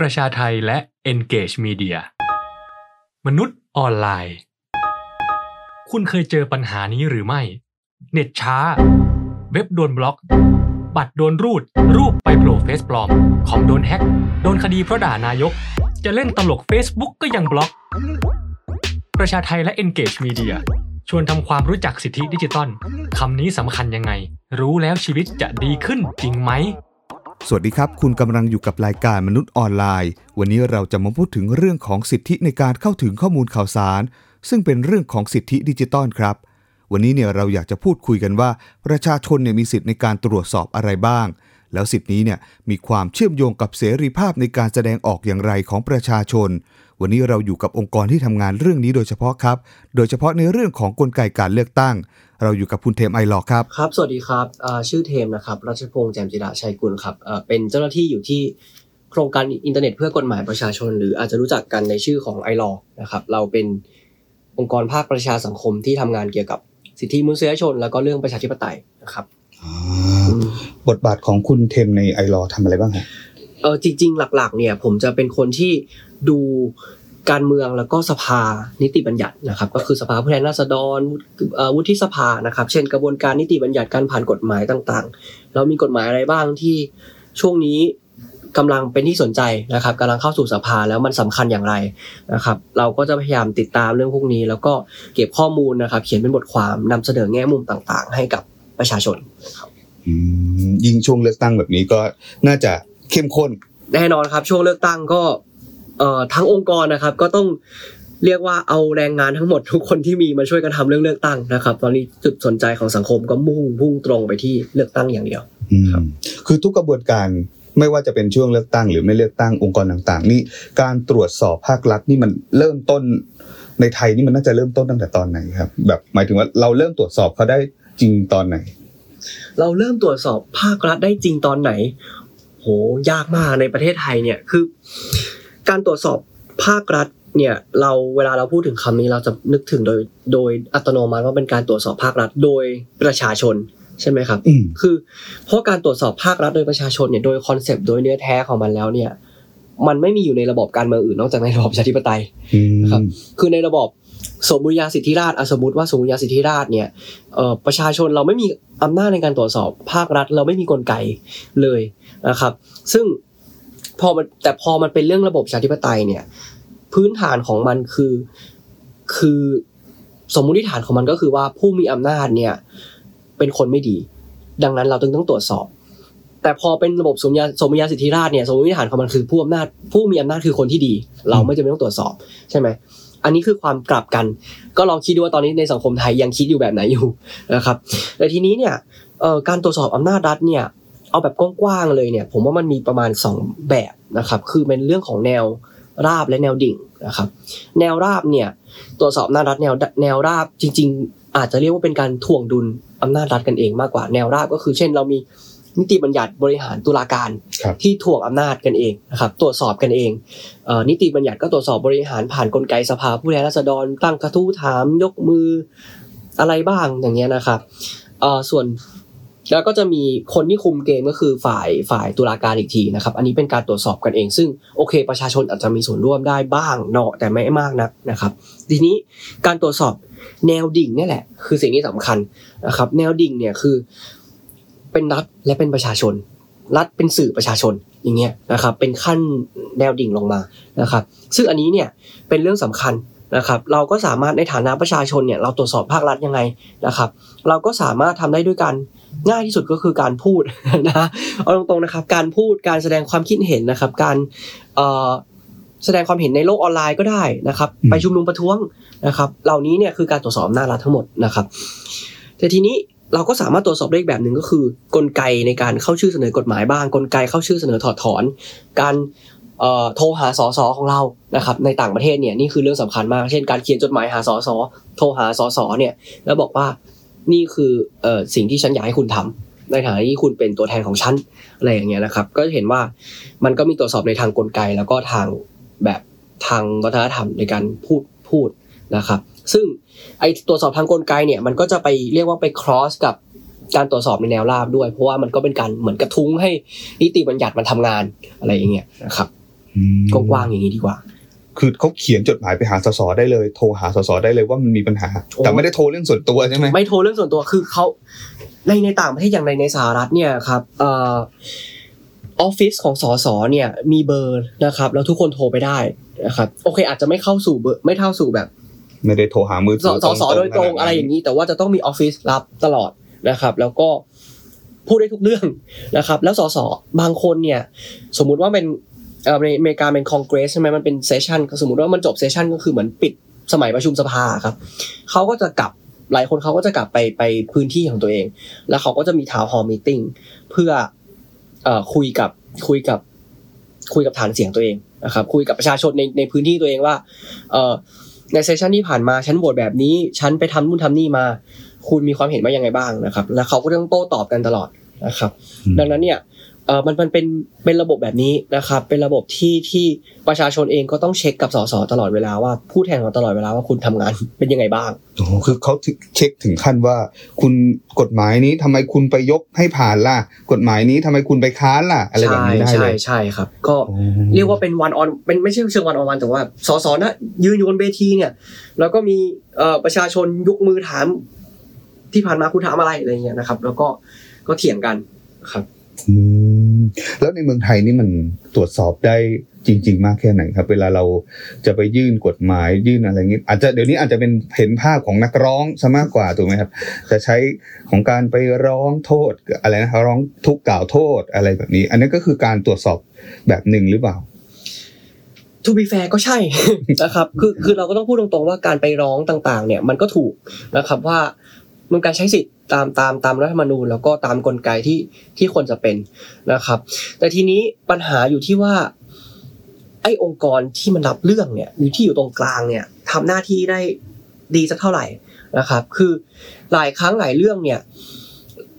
ประชาไทยและ Engage Media มนุษย์ออนไลน์ คุณเคยเจอปัญหานี้หรือไม่ เน็ตช้า เว็บโดนบล็อก บัตรโดนรูด รูปไปโผล่เฟซปลอม คอมโดนแฮ็ก โดนคดีเพราะด่านายก จะเล่นตลก Facebook ก็ยังบล็อก ประชาไทยและ Engage Media ชวนทำความรู้จักสิทธิดิจิตอลคำนี้สำคัญยังไง รู้แล้วชีวิตจะดีขึ้นจริงไหม สวัสดีครับ คุณกำลังอยู่กับรายการมนุษย์ออนไลน์ วันนี้เราจะมาพูดถึงเรื่องของสิทธิในการเข้าถึงข้อมูลข่าวสาร ซึ่งเป็นเรื่องของสิทธิดิจิตอลครับ วันนี้เนี่ยเราอยากจะพูดคุยกันว่า ประชาชนเนี่ยมีสิทธิในการตรวจสอบอะไรบ้าง แล้วสิทธินี้เนี่ยมีความเชื่อมโยงกับเสรีภาพในการแสดงออกอย่างไรของประชาชน วันนี้เราอยู่กับองค์กรที่ทำงานเรื่องนี้โดยเฉพาะครับ โดยเฉพาะในเรื่องของกลไกการเลือกตั้ง เราอยู่กับคุณเทมไอหลอกครับ ครับ สวัสดีครับอ่าชื่อเทมนะครับรัชพงษ์แจ่มจิระชัยกุลครับอ่าเป็นเจ้าหน้าที่อยู่ที่โครงการอินเทอร์เน็ตเพื่อกฎหมายประชาชน หรืออาจจะรู้จักกันในชื่อของ iLaw นะครับเราเป็นองค์กรภาคประชาสังคมที่ทำงานเกี่ยวกับสิทธิมนุษยชน แล้วก็เรื่องประชาธิปไตยนะครับอืมบทบาทของคุณเทมใน iLaw ทำอะไรบ้างฮะเออจริง ๆ หลัก ๆ เนี่ย ผมจะเป็นคนที่ดู การเมืองแล้วก็สภานิติบัญญัตินะครับ ก็คือสภาผู้แทนราษฎรเอ่อวุฒิสภานะครับ เช่นกระบวนการนิติบัญญัติการผ่านกฎหมายต่างๆ เรามีกฎหมายอะไรบ้างที่ช่วงนี้กำลังเป็นที่สนใจนะครับกำลังเข้าสู่สภาแล้วมันสำคัญอย่างไรนะครับ เราก็จะพยายามติดตามเรื่องพวกนี้ แล้วก็เก็บข้อมูลนะครับ เขียนเป็นบทความนำเสนอแง่มุมต่างๆ ให้กับประชาชนนะครับอืมยิ่งช่วงเลือกตั้งแบบนี้ก็น่าจะเข้มข้นแน่นอนครับช่วงเลือกตั้งก็ เอ่อทั้งองค์กรนะครับ ก็ต้องเรียกว่าเอาแรงงานทั้งหมดทุกคนที่มีมาช่วยกันทำเรื่องเลือกตั้งนะครับ ตอนนี้จุดสนใจของสังคมก็มุ่งพุ่งตรงไปที่เลือกตั้งอย่างเดียวอืมครับคือทุกกระบวนการไม่ว่าจะเป็นช่วงเลือกตั้ง หรือไม่เลือกตั้งองค์กรต่างๆ นี่การตรวจสอบภาครัฐนี่มันเริ่มต้นในไทยนี่มันน่าจะเริ่มต้นตั้งแต่ตอนไหนครับ แบบหมายถึงว่าเราเริ่มตรวจสอบเขาได้จริงตอนไหน เราเริ่มตรวจสอบภาครัฐได้จริงตอนไหน โหยากมากในประเทศไทยเนี่ยคือ การตรวจสอบภาครัฐเนี่ยเราเวลาเราพูดถึงคำนี้เราจะนึกถึงโดยโดยอัตโนมัติว่าเป็นการตรวจสอบภาครัฐโดยประชาชนใช่ไหมครับอืมคือเพราะการตรวจสอบภาครัฐโดยประชาชนเนี่ยโดยคอนเซปต์โดยเนื้อแท้ของมันแล้วเนี่ยมันไม่มีอยู่ในระบบการเมืองอื่นนอกจากในระบบประชาธิปไตยอืมครับคือในระบบสมบูรณาสิทธิราชย์อะสมมติว่าสมบูรณาสิทธิราชย์เนี่ยเอ่อประชาชนเราไม่มีอำนาจในการตรวจสอบภาครัฐ เราไม่มีกลไกเลยนะครับ ซึ่ง พอมันแต่พอมันเป็นเรื่องระบบประชาธิปไตยเนี่ย พื้นฐานของมันคือ คือสมมุติฐานของมันก็คือว่าผู้มีอำนาจเนี่ย เป็นคนไม่ดี ดังนั้นเราจึงต้องตรวจสอบ แต่พอเป็นระบบสมญาสมญาสิทธิราชเนี่ยสมมติฐานของมันคือผู้อำนาจ ผู้มีอำนาจคือคนที่ดี เราไม่จำเป็นต้องตรวจสอบใช่ไหมอันนี้คือความกลับกัน ก็ลองคิดดูว่าตอนนี้ในสังคมไทยยังคิดอยู่แบบไหนอยู่นะครับแต่ทีนี้เนี่ยการตรวจสอบอำนาจรัฐเนี่ย เอาแบบกว้างๆเลยเนี่ย ผมว่ามันมีประมาณ 2 แบบนะครับ คือเป็นเรื่องของแนวราบและแนวดิ่งนะครับ แนวราบเนี่ยตรวจสอบอำนาจรัฐแนวแนวราบจริง ๆ อาจจะเรียกว่าเป็นการถ่วงดุลอำนาจรัฐกันเองมากกว่าแนวราบก็คือเช่น เรามีนิติบัญญัติบริหารตุลาการครับที่ถ่วงอำนาจกันเองนะครับตรวจสอบกันเองเอ่อนิติบัญญัติก็ตรวจสอบบริหารผ่านกลไกสภาผู้แทนราษฎรตั้งกระทู้ถามยกมืออะไรบ้างอย่างเงี้ยนะครับเอ่อส่วน แล้วก็จะมีคนที่คุมเกมก็คือฝ่ายฝ่ายตุลาการอีกทีนะครับ อันนี้เป็นการตรวจสอบกันเอง ซึ่งโอเค ประชาชนอาจจะมีส่วนร่วมได้บ้างเนาะแต่ไม่มากนักนะครับ ทีนี้การตรวจสอบแนวดิ่งนี่แหละ คือสิ่งที่สำคัญนะครับ แนวดิ่งเนี่ยคือเป็นรัฐและเป็นประชาชน รัฐเป็นสื่อประชาชนอย่างเงี้ยนะครับ เป็นขั้นแนวดิ่งลงมานะครับ ซึ่งอันนี้เนี่ยเป็นเรื่องสำคัญนะครับเราก็สามารถในฐานะประชาชนเนี่ยเราตรวจสอบภาครัฐยังไงนะครับ เราก็สามารถทำได้ด้วยการ ง่ายที่สุดก็คือการพูดนะเอาตรงๆนะครับการพูดการแสดงความคิดเห็นนะครับ การเอ่อแสดงความเห็นในโลกออนไลน์ก็ได้นะครับอืมไปชุมนุมประท้วงนะครับ เหล่านี้เนี่ยคือการตรวจสอบอำนาจรัฐทั้งหมดนะครับ แต่ทีนี้เราก็สามารถตรวจสอบได้อีกแบบหนึ่งก็คือ กลไกในการเข้าชื่อเสนอกฎหมายบ้าง กลไกเข้าชื่อเสนอถอดถอน การเอ่อโทรหาสสของเรานะครับ ในต่างประเทศเนี่ยนี่คือเรื่องสำคัญมาก เช่น การเขียนจดหมายหาสสโทรหาสสเนี่ยแล้วบอกว่า นี่คือเอ่อสิ่งที่ฉันอยากให้คุณทำในฐานะที่คุณเป็นตัวแทนของฉันอะไรอย่างเงี้ยนะครับ ก็จะเห็นว่ามันก็มีตรวจสอบในทางกลไก แล้วก็ทางแบบทางวัฒนธรรมในการพูดพูดนะครับ ซึ่งไอตรวจสอบทางกลไกเนี่ยมันก็จะไปเรียกว่าไป cross กับการตรวจสอบในแนวราบด้วย เพราะว่ามันก็เป็นการเหมือนกระทุ้งให้นิติบัญญัติมันทำงานอะไรอย่างเงี้ยนะครับอืมกว้างๆอย่างนี้ดีกว่า คือเขาเขียนจดหมายไปหาสสได้เลย โทรหาสสได้เลยว่ามันมีปัญหาโอ้แต่ไม่ได้โทรเรื่องส่วนตัวใช่ไหมไม่โทรเรื่องส่วนตัวคือเขาในในต่างประเทศอย่างในในสหรัฐเนี่ยครับเอ่อออฟฟิศของสสเนี่ยมีเบอร์นะครับ แล้วทุกคนโทรไปได้นะครับโอเค อาจจะไม่เข้าสู่เบอร์ไม่เท่าสู่แบบ ไม่ได้โทรหามือถือสสโดยตรงขนาดอะไรอย่างนี้แต่ว่าจะต้องมีออฟฟิศรับตลอดนะครับ แล้วก็พูดได้ทุกเรื่องนะครับ แล้วสสบางคนเนี่ย สมมุติว่าเป็น เอ่อในอเมริกาเป็นคอนเกรสใช่ไหมมันเป็น session สมมติว่ามันจบ session ก็คือเหมือนปิดสมัยประชุมสภาครับเขาก็จะกลับหลายคนเขาก็จะกลับไปไปพื้นที่ของตัวเอง แล้วเขาก็จะมีทาวน์ฮอลล์มีติ้งเพื่อเอ่อคุยกับคุยกับคุยกับฐานเสียงตัวเองนะครับคุยกับประชาชนในในพื้นที่ตัวเองว่าเอ่อในเซสชันที่ผ่านมาฉันโหวตแบบนี้ ฉันไปทำนู่นทำนี่มา คุณมีความเห็นว่ายังไงบ้างนะครับ แล้วเขาก็ต้องโต้ตอบกันตลอดนะครับ ดังนั้นเนี่ย เออมันมันเป็นเป็นระบบแบบนี้นะครับ เป็นระบบที่ที่ประชาชนเองก็ต้องเช็คกับสสตลอดเวลาว่าผู้แทนของตลอดเวลาว่าคุณทำงานเป็นยังไงบ้างโอ้โหคือเขาถึงเช็คถึงขั้นว่า คุณกฎหมายนี้ทำไมคุณไปยกให้ผ่านล่ะ กฎหมายนี้ทำไมคุณไปค้านล่ะ อะไรแบบนี้ได้ใช่เลใช่ยใช่ครับ ก็โอ้เรียกว่าเป็นวันออนเป็นไม่ใช่เชิงวันออนวันแต่ว่าสสนะยืนอยู่บนเวทีเนี่ย แล้วก็มีเอ่อประชาชนยกมือถาม ที่ผ่านมาคุณถามอะไรอะไรเงี้ยนะครับ แล้วก็ก็เถียงกันครับอืม แล้วในเมืองไทยนี่มันตรวจสอบได้จริง ๆ มากแค่ไหนครับ เวลาเราจะไปยื่นกฎหมายยื่นอะไรเงี้ยอาจจะเดี๋ยวนี้อาจจะเป็นเห็นภาพของนักร้องซะมากกว่าถูกไหมครับ จะใช้ของการไปร้องโทษอะไรนะร้องทุกข์กล่าวโทษอะไรแบบนี้ อันนี้ก็คือการตรวจสอบแบบหนึ่งหรือเปล่า to be fair ก็ใช่นะครับคือคือเราก็ต้องพูดตรงๆว่าการไปร้องต่างๆ เนี่ยมันก็ถูกนะครับว่า มันการใช้สิทธิ์ตามตามตามรัฐธรรมนูญแล้วก็ตามกลไกที่ที่ควรจะเป็นนะครับ แต่ทีนี้ปัญหาอยู่ที่ว่าไอ้องค์กรที่มันรับเรื่องเนี่ยอยู่ที่อยู่ตรงกลางเนี่ยทำหน้าที่ได้ดีสักเท่าไหร่นะครับ คือหลายครั้งหลายเรื่องเนี่ย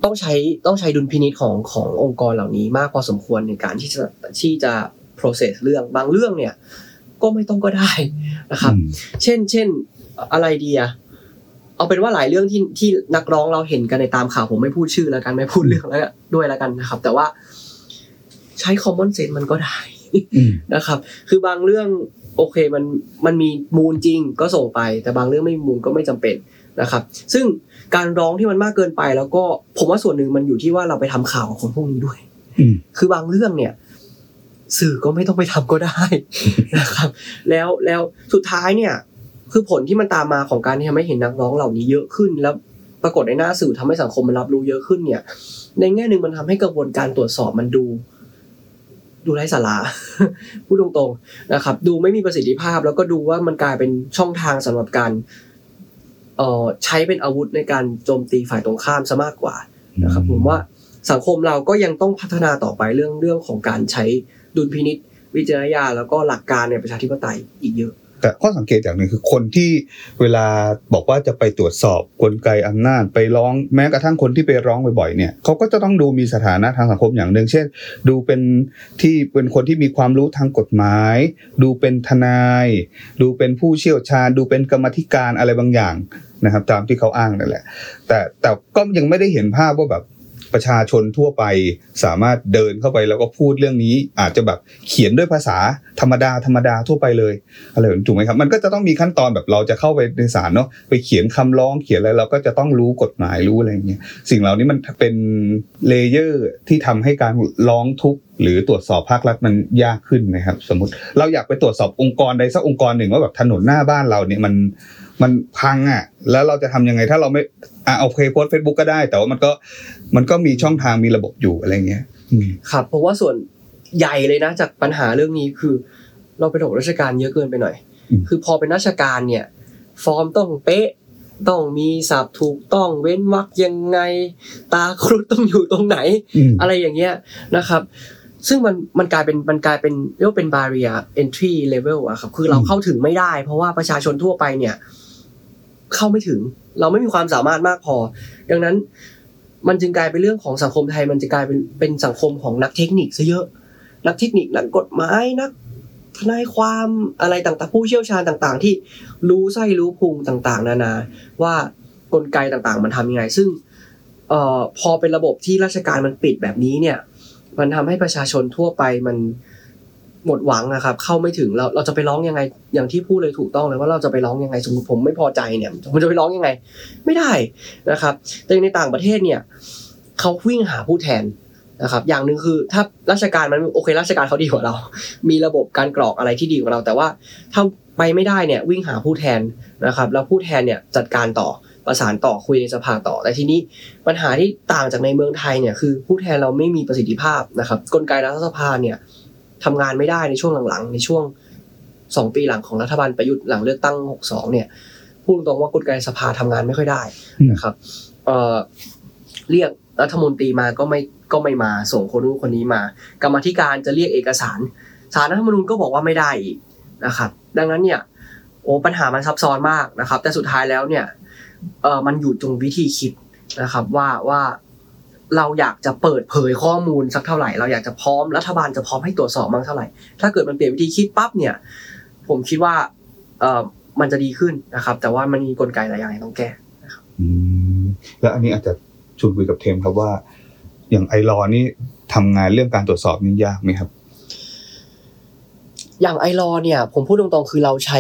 ต้องใช้ต้องใช้ดุลพินิจของขององค์กรเหล่านี้มากพอสมควรในการที่จะที่จะ process เรื่องบางเรื่องเนี่ยก็ไม่ต้องก็ได้นะครับ เช่นเช่นอะไรดีอะ เอาเป็นว่าหลายเรื่องที่ที่นักร้องเราเห็นกันในตามข่าวผมไม่พูดชื่อแล้วกันไม่พูดเรื่องแล้วด้วยแล้วกันนะครับ แต่ว่าใช้ common sense มันก็ได้นะครับ คือบางเรื่องโอเคมันมันมีมูลจริงก็ส่งไป แต่บางเรื่องไม่มีมูลก็ไม่จำเป็นนะครับ ซึ่งการร้องที่มันมากเกินไป แล้วก็ผมว่าส่วนหนึ่งมันอยู่ที่ว่าเราไปทำข่าวของคนพวกนี้ด้วยคือบางเรื่องเนี่ย สื่อก็ไม่ต้องไปทำก็ได้นะครับ แล้วแล้วสุดท้ายเนี่ย คือผลที่มันตามมาของการที่ทำให้เห็นนักร้องเหล่านี้เยอะขึ้น แล้วปรากฏในหน้าสื่อทำให้สังคมมันรับรู้เยอะขึ้นเนี่ย ในแง่หนึ่งมันทำให้กระบวนการตรวจสอบมันดู ดูไร้สาระพูดตรงๆนะครับ ดูไม่มีประสิทธิภาพ แล้วก็ดูว่ามันกลายเป็นช่องทางสำหรับการเอ่อใช้เป็นอาวุธในการโจมตีฝ่ายตรงข้ามซะมากกว่านะครับผมว่าสังคมเราก็ยังต้องพัฒนาต่อไปเรื่องเรื่องของการใช้ดุลพินิษวิจารณญาณแล้วก็หลักการในประชาธิปไตยอีกเยอะ แต่ข้อสังเกตอย่างหนึ่งคือคนที่เวลาบอกว่าจะไปตรวจสอบกลไกอำนาจ ไปร้องแม้กระทั่งคนที่ไปร้องบ่อยๆเนี่ยเขาก็จะต้องดูมีสถานะทางสังคมอย่างหนึ่งเช่น ดูเป็นที่เป็นคนที่มีความรู้ทางกฎหมาย ดูเป็นทนาย ดูเป็นผู้เชี่ยวชาญ ดูเป็นกรรมธิการอะไรบางอย่างนะครับตามที่เขาอ้างนั่นแหละ แต่แต่ก็ยังไม่ได้เห็นภาพว่าแบบ ประชาชนทั่วไปสามารถเดินเข้าไปแล้วก็พูดเรื่องนี้ อาจจะแบบเขียนด้วยภาษาธรรมดาธรรมดาทั่วไปเลยอะไรแบบนี้ถูกไหมครับ มันก็จะต้องมีขั้นตอนแบบเราจะเข้าไปในศาลเนาะไปเขียนคำร้องเขียนอะไรเราก็จะต้องรู้กฎหมายรู้อะไรอย่างเงี้ยสิ่งเหล่านี้มันเป็นเลเยอร์ที่ทำให้การร้องทุกข์หรือตรวจสอบภาครัฐมันยากขึ้นนะครับ สมมติเราอยากไปตรวจสอบองค์กรใดสักองค์กรหนึ่งว่าแบบถนนหน้าบ้านเราเนี่ยมันมันพังอะ แล้วเราจะทำยังไงถ้าเราไม่อะโอเคโพสต์เฟซบุ๊กก็ได้ แต่ว่ามันก็ มันก็มีช่องทางมีระบบอยู่อะไรเงี้ยอืมครับเพราะว่าส่วนใหญ่เลยนะจากปัญหาเรื่องนี้คือ เราเป็นระบบราชการเยอะเกินไปหน่อยอืมคือพอเป็นราชการเนี่ย ฟอร์มต้องเป๊ะต้องมีศัพท์ถูกต้องเว้นวรรคยังไง ตาครุฑต้องอยู่ตรงไหนอืมอะไรอย่างเงี้ยนะครับ ซึ่งมันมันกลายเป็นมันกลายเป็นเรียกว่าเป็น barrier entry level อะครับคือเราเข้าถึงไม่ได้ เพราะว่าประชาชนทั่วไปเนี่ย เข้าไม่ถึง เราไม่มีความสามารถมากพอ ดังนั้น มันจึงกลายเป็นเรื่องของสังคมไทย มันจะกลายเป็นเป็นสังคมของนักเทคนิคซะเยอะ นักเทคนิคนักกฎหมายนักทนายความอะไรต่างๆ ผู้เชี่ยวชาญต่างๆ ที่รู้ไส้รู้พุงต่างๆ นานา ว่ากลไกต่างๆ มันทำยังไง ซึ่งเอ่อพอเป็นระบบที่ราชการมันปิดแบบนี้เนี่ย มันทำให้ประชาชนทั่วไปมัน หมดหวังนะครับเข้าไม่ถึงเราเราจะไปร้องยังไง อย่างที่พูดเลยถูกต้องเลยว่าเราจะไปร้องยังไงสมมติผมไม่พอใจเนี่ยผมจะไปร้องยังไง ไม่ได้นะครับ แต่ในต่างประเทศเนี่ยเขาวิ่งหาผู้แทนนะครับ อย่างหนึ่งคือถ้าราชการมันโอเคราชการเขาดีกว่าเรา มีระบบการกรอกอะไรที่ดีกว่าเรา แต่ว่าถ้าไปไม่ได้เนี่ยวิ่งหาผู้แทนนะครับ แล้วผู้แทนเนี่ยจัดการต่อประสานต่อคุยในสภาต่อ แต่ทีนี้ปัญหาที่ต่างจากในเมืองไทยเนี่ยคือผู้แทนเราไม่มีประสิทธิภาพนะครับ กลไกรัฐสภาเนี่ย ทำงานไม่ได้ในช่วงหลังๆ ในช่วงสองปีหลังของรัฐบาลประยุทธ์หลังเลือกตั้งหกสองเนี่ยพูดตรงๆว่ากลไกสภาทำงานไม่ค่อยได้นะครับเอ่อเรียกรัฐมนตรีมาก็ไม่ก็ไม่มาส่งคนนู้นคนนี้มา กรรมาธิการจะเรียกเอกสารสารรัฐธรรมนูญก็บอกว่าไม่ได้อีกนะครับ ดังนั้นเนี่ยโอ้ปัญหามันซับซ้อนมากนะครับ แต่สุดท้ายแล้วเนี่ยเออมันอยู่ตรงวิธีคิดนะครับว่าว่า เราอยากจะเปิดเผยข้อมูลสักเท่าไหร่ เราอยากจะพร้อมรัฐบาลจะพร้อมให้ตรวจสอบมั้งเท่าไหร่ ถ้าเกิดมันเปลี่ยนวิธีคิดปั๊บเนี่ย ผมคิดว่าเออมันจะดีขึ้นนะครับ แต่ว่ามันมีกลไกหลายอย่างที่ต้องแก้อืมแล้วอันนี้อาจจะชวนคุยกับเทมครับว่า อย่างไอรอนี่ทำงานเรื่องการตรวจสอบนี่ยากไหมครับ อย่างไอรอเนี่ย ผมพูดตรงๆคือเราใช้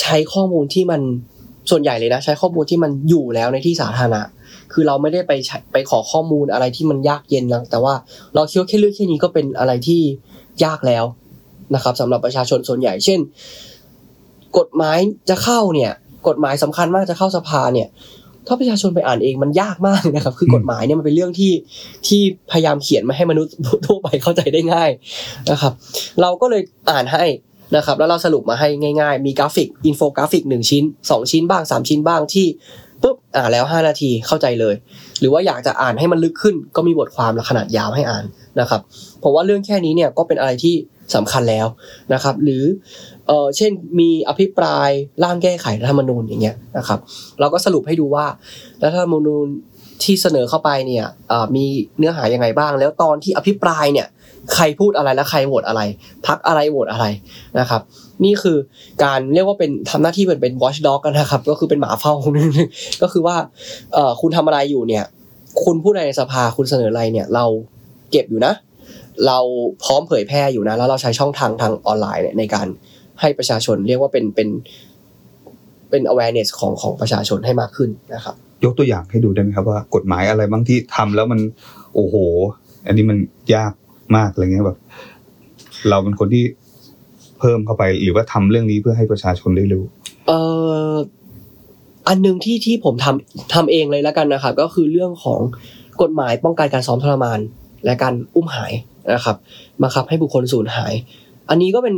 ใช้ข้อมูลที่มันส่วนใหญ่เลยนะ ใช้ข้อมูลที่มันอยู่แล้วในที่สาธารณะ คือเราไม่ได้ไปไปขอข้อมูลอะไรที่มันยากเย็นนะแต่ว่าเราคิดว่าแค่เรื่องแค่นี้ก็เป็นอะไรที่ยากแล้วนะครับสำหรับประชาชนส่วนใหญ่ เช่น กฎหมายจะเข้าเนี่ย กฎหมายสำคัญมากจะเข้าสภาเนี่ยถ้าประชาชนไปอ่านเองมันยากมากนะครับ คือกฎหมายเนี่ยมันเป็นเรื่องที่ที่พยายามเขียนมาให้มนุษย์ทั่วไปเข้าใจได้ง่ายนะครับ เราก็เลยอ่านให้นะครับ แล้วเราสรุปมาให้ง่าย ๆ มีกราฟิกอินโฟกราฟิกหนึ่งชิ้นสองชิ้นบ้างสามชิ้นบ้างที่ ปุ๊บอ่านแล้วห้านาทีเข้าใจเลย หรือว่าอยากจะอ่านให้มันลึกขึ้น ก็มีบทความขนาดยาวให้อ่านนะครับผมว่าเรื่องแค่นี้เนี่ยก็เป็นอะไรที่สำคัญแล้วนะครับ หรือเออเช่นมีอภิปรายร่างแก้ไขรัฐธรรมนูญอย่างเงี้ยนะครับเราก็สรุปให้ดูว่ารัฐธรรมนูญที่เสนอเข้าไปเนี่ยมีเนื้อหายังไงบ้าง แล้วตอนที่อภิปรายเนี่ยใครพูดอะไรและใครโหวตอะไรพักอะไรโหวตอะไรนะครับ นี่คือการเรียกว่าเป็นทำหน้าที่เป็นเป็น watchdog กันนะครับ ก็คือเป็นหมาเฝ้าคนนึงก็คือว่าเอ่อคุณทำอะไรอยู่เนี่ย คุณพูดอะไรในสภาคุณเสนออะไรเนี่ย เราเก็บอยู่นะ เราพร้อมเผยแพร่อยู่นะ แล้วเราใช้ช่องทางทางออนไลน์เนี่ยในการให้ประชาชนเรียกว่าเป็นเป็นเป็น awareness ของของประชาชนให้มากขึ้นนะครับ ยกตัวอย่างให้ดูได้ไหมครับว่ากฎหมายอะไรบางที่ทำแล้วมันโอ้โห อันนี้มันยากมากอะไรเงี้ยแบบเราเป็นคนที่ เพิ่มเข้าไป หรือว่าทำเรื่องนี้เพื่อให้ประชาชนได้รู้ เอ่ออันหนึ่งที่ที่ผมทำทำเองเลยแล้วกันนะครับก็คือเรื่องของกฎหมายป้องกันการซ้อมทรมาน และการอุ้มหายนะครับบังคับให้บุคคลสูญหาย อันนี้ก็เป็น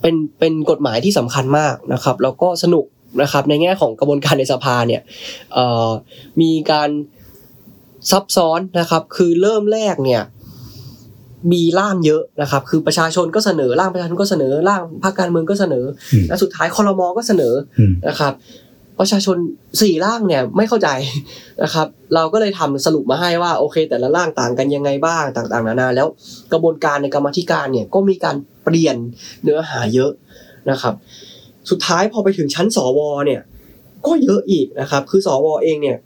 เป็นเป็นกฎหมายที่สำคัญมากนะครับ แล้วก็สนุกนะครับในแง่ของกระบวนการในสภาเนี่ยมีการซับซ้อนนะครับ คือเริ่มแรกเนี่ย มีร่างเยอะนะครับ คือประชาชนก็เสนอร่างประชาชนก็เสนอร่างพรรคการเมืองก็เสนออืมและสุดท้ายคอรมอก็เสนออืมนะครับ ประชาชนสี่ร่างเนี่ยไม่เข้าใจนะครับ เราก็เลยทำสรุปมาให้ว่าโอเค แต่ละร่างต่างกันยังไงบ้างต่างๆนานาแล้วกระบวนการในกรรมาธิการเนี่ยก็มีการเปลี่ยนเนื้อหาเยอะนะครับ สุดท้ายพอไปถึงชั้นสวเนี่ยก็เยอะอีกนะครับ คือสวเองเนี่ย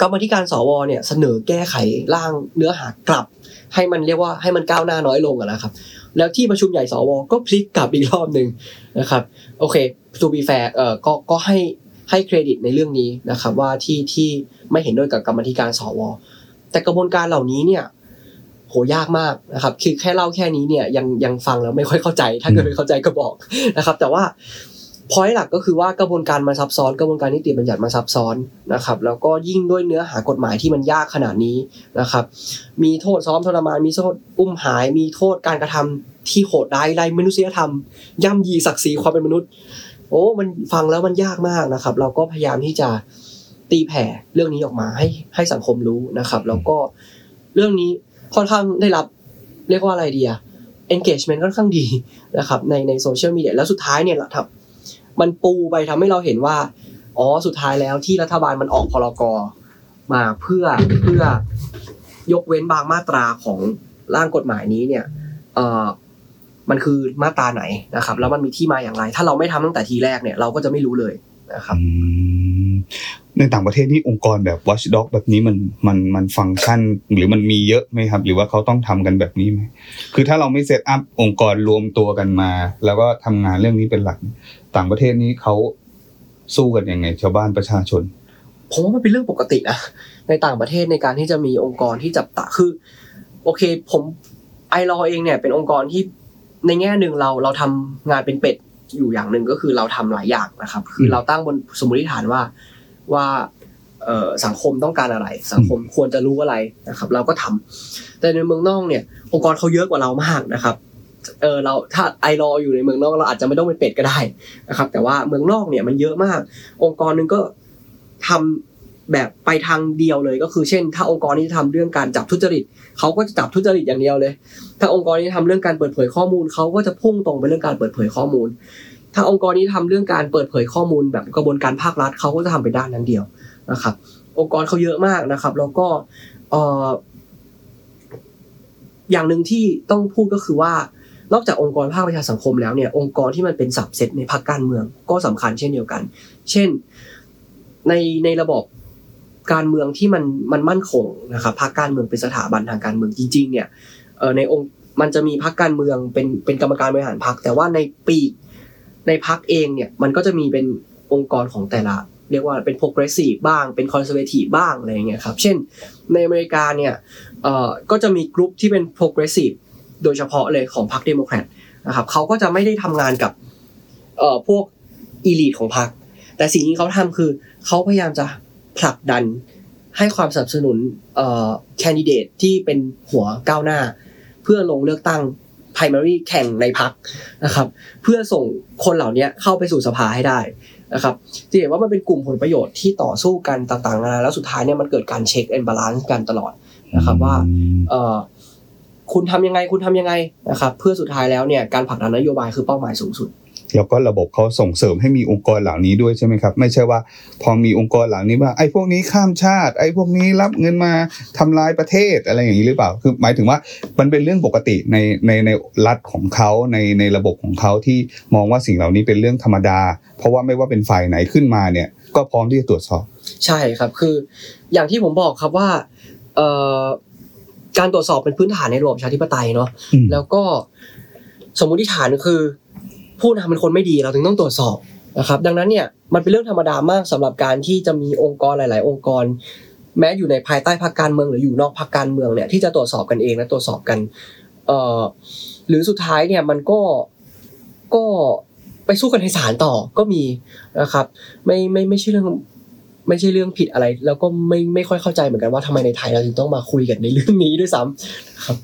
กรรมธิการสวเนี่ยเสนอแก้ไขร่างเนื้อหากลับ ให้มันเรียกว่าให้มันก้าวหน้าน้อยลงอะนะครับ แล้วที่ประชุมใหญ่สวก็พลิกกลับอีกรอบหนึ่งนะครับโอเค to be fair เอ่อก็ก็ให้ให้เครดิตในเรื่องนี้นะครับว่าที่ที่ไม่เห็นด้วยกับกรรมธิการสวแต่กระบวนการเหล่านี้เนี่ยโหยากมากนะครับคือแค่เล่าแค่นี้เนี่ยยังยังฟังแล้วไม่ค่อยเข้าใจ ถ้าเกิดไม่เข้าใจก็บอกนะครับ แต่ว่า พอยหลักก็คือว่ากระบวนการมันซับซ้อนกระบวนการนิติบัญญัติมันซับซ้อนนะครับ แล้วก็ยิ่งด้วยเนื้อหากฎหมายที่มันยากขนาดนี้นะครับ มีโทษซ้อมทรมานมีโทษอุ้มหาย มีโทษการกระทำที่โหดร้ายไร้มนุษยธรรม ย่ำยีศักดิ์ศรีความเป็นมนุษย์ โอ้ มันฟังแล้วมันยากมากนะครับ เราก็พยายามที่จะตีแผ่เรื่องนี้ออกมาให้ให้สังคมรู้นะครับ แล้วก็เรื่องนี้ค่อนข้างได้รับเรียกว่าอะไรดีอะ engagement ค่อนข้างดีนะครับในในโซเชียลมีเดียแล้วสุดท้ายเนี่ยละครับ มันปูไปทำให้เราเห็นว่าอ๋อสุดท้ายแล้วที่รัฐบาลมันออกพรกมาเพื่อเพื่อยกเว้นบางมาตราของร่างกฎหมายนี้เนี่ยเอ่อมันคือมาตราไหนนะครับ แล้วมันมีที่มาอย่างไร ถ้าเราไม่ทำตั้งแต่ทีแรกเนี่ยเราก็จะไม่รู้เลยนะครับ ในต่างประเทศนี่องค์กรแบบ watchdog แบบนี้มันมันมันฟังก์ชัน หรือมันมีเยอะไหมครับ หรือว่าเขาต้องทำกันแบบนี้ไหมคือถ้าเราไม่เซตอัพองค์กรรวมตัวกันมา แล้วก็ทำงานเรื่องนี้เป็นหลัก ต่างประเทศนี้เขาสู้กันยังไง ชาวบ้านประชาชนผมว่ามันเป็นเรื่องปกตินะในต่างประเทศในการที่จะมีองค์กรที่จับตาคือ โอเค ผมไอรอเองเนี่ยเป็นองค์กรที่ในแง่หนึ่งเราเราทำงานเป็นเป็ดอยู่อย่างหนึ่งก็คือเราทำหลายอย่างนะครับ คือเราตั้งบนสมมติฐานว่า ว่าเอ่อสังคมต้องการอะไร สังคมควรจะรู้อะไรนะครับ เราก็ทำแต่ในเมืองนอกเนี่ย องค์กรเขาเยอะกว่าเรามากนะครับเออเราถ้าไอรออยู่ในเมืองนอกเราอาจจะไม่ต้องเป็นเป็ดก็ได้นะครับ แต่ว่าเมืองนอกเนี่ยมันเยอะมาก องค์กรหนึ่งก็ทำแบบไปทางเดียวเลยก็คือเช่น ถ้าองค์กรนี้ทำเรื่องการจับทุจริตเขาก็จะจับทุจริตอย่างเดียวเลย ถ้าองค์กรนี้ทำเรื่องการเปิดเผยข้อมูลเขาก็จะพุ่งตรงไปเรื่องการเปิดเผยข้อมูล ถ้าองค์กรนี้ทำเรื่องการเปิดเผยข้อมูลแบบกระบวนการภาครัฐเขาก็จะทำไปด้านนั้นเดียวนะครับ องค์กรเขาเยอะมากนะครับ แล้วก็เอออย่างหนึ่งที่ต้องพูดก็คือว่านอกจากองค์กรภาคประชาสังคมแล้วเนี่ยองค์กรที่มันเป็นสับเซตในภาคการเมืองก็สำคัญเช่นเดียวกัน เช่นในในระบบการเมืองที่มันมันมั่นคงนะครับพรรคการเมืองเป็นสถาบันทางการเมืองจริง ๆ เนี่ยในองค์มันจะมีพรรคการเมืองเป็นเป็นกรรมการบริหารพรรคแต่ว่าในปีก ในพรรคเองเนี่ยมันก็จะมีเป็นองค์กรของแต่ละ เรียกว่าเป็น progressive บ้างเป็น conservative บ้างอะไรเงี้ยครับเช่นในอเมริกาเนี่ยเอ่อก็จะมีกลุ่มที่เป็น progressive โดยเฉพาะเลยของพรรคเดโมแครตนะครับเขาก็จะไม่ได้ทำงานกับเอ่อพวก elite ของพรรคแต่สิ่งที่เขาทำคือเขาพยายามจะผลักดันให้ความสนับสนุนเอ่อแคนดิเดตที่เป็นหัวก้าวหน้า เพื่อลงเลือกตั้ง primary แข่งในพรรคนะครับ เพื่อส่งคนเหล่านี้เข้าไปสู่สภาให้ได้นะครับจะเห็นว่ามันเป็นกลุ่มผลประโยชน์ที่ต่อสู้กันต่างๆนานาแล้วสุดท้ายเนี่ยมันเกิดการ check and balance กันตลอดนะครับว่าเอ่อคุณทำยังไงคุณทำยังไงนะครับ เพื่อสุดท้ายแล้วเนี่ยการผลักดันนโยบายคือเป้าหมายสูงสุด แล้วก็ระบบเขาส่งเสริมให้มีองค์กรเหล่านี้ด้วยใช่ไหมครับ ไม่ใช่ว่า พอมีองค์กรเหล่านี้ว่าไอ้พวกนี้ข้ามชาติ ไอ้พวกนี้รับเงินมาทำลายประเทศอะไรอย่างนี้หรือเปล่า คือหมายถึงว่ามันเป็นเรื่องปกติในในในรัฐของเขาในในระบบของเขาที่มองว่าสิ่งเหล่านี้เป็นเรื่องธรรมดา เพราะว่าไม่ว่าเป็นฝ่ายไหนขึ้นมาเนี่ย ก็พร้อมที่จะตรวจสอบ ใช่ครับคืออย่างที่ผมบอกครับว่าเอ่อการตรวจสอบเป็นพื้นฐานในระบบประชาธิปไตยเนาะอืมแล้วก็สมมุติฐานคือ ผู้นำเป็นคนไม่ดีเราถึงต้องตรวจสอบนะครับ ดังนั้นเนี่ยมันเป็นเรื่องธรรมดามากสำหรับการที่จะมีองค์กรหลาย ๆ องค์กร แม้อยู่ในภายใต้พรรคการเมืองหรืออยู่นอกพรรคการเมืองเนี่ยที่จะตรวจสอบกันเองและตรวจสอบกันเอ่อหรือสุดท้ายเนี่ยมันก็ก็ไปสู้กันในศาลต่อก็มีนะครับ ไม่ไม่ไม่ใช่เรื่องไม่ใช่เรื่องผิดอะไร แล้วก็ไม่ไม่ค่อยเข้าใจเหมือนกันว่าทำไมในไทยเราถึงต้องมาคุยกันในเรื่องนี้ด้วยซ้ำครับ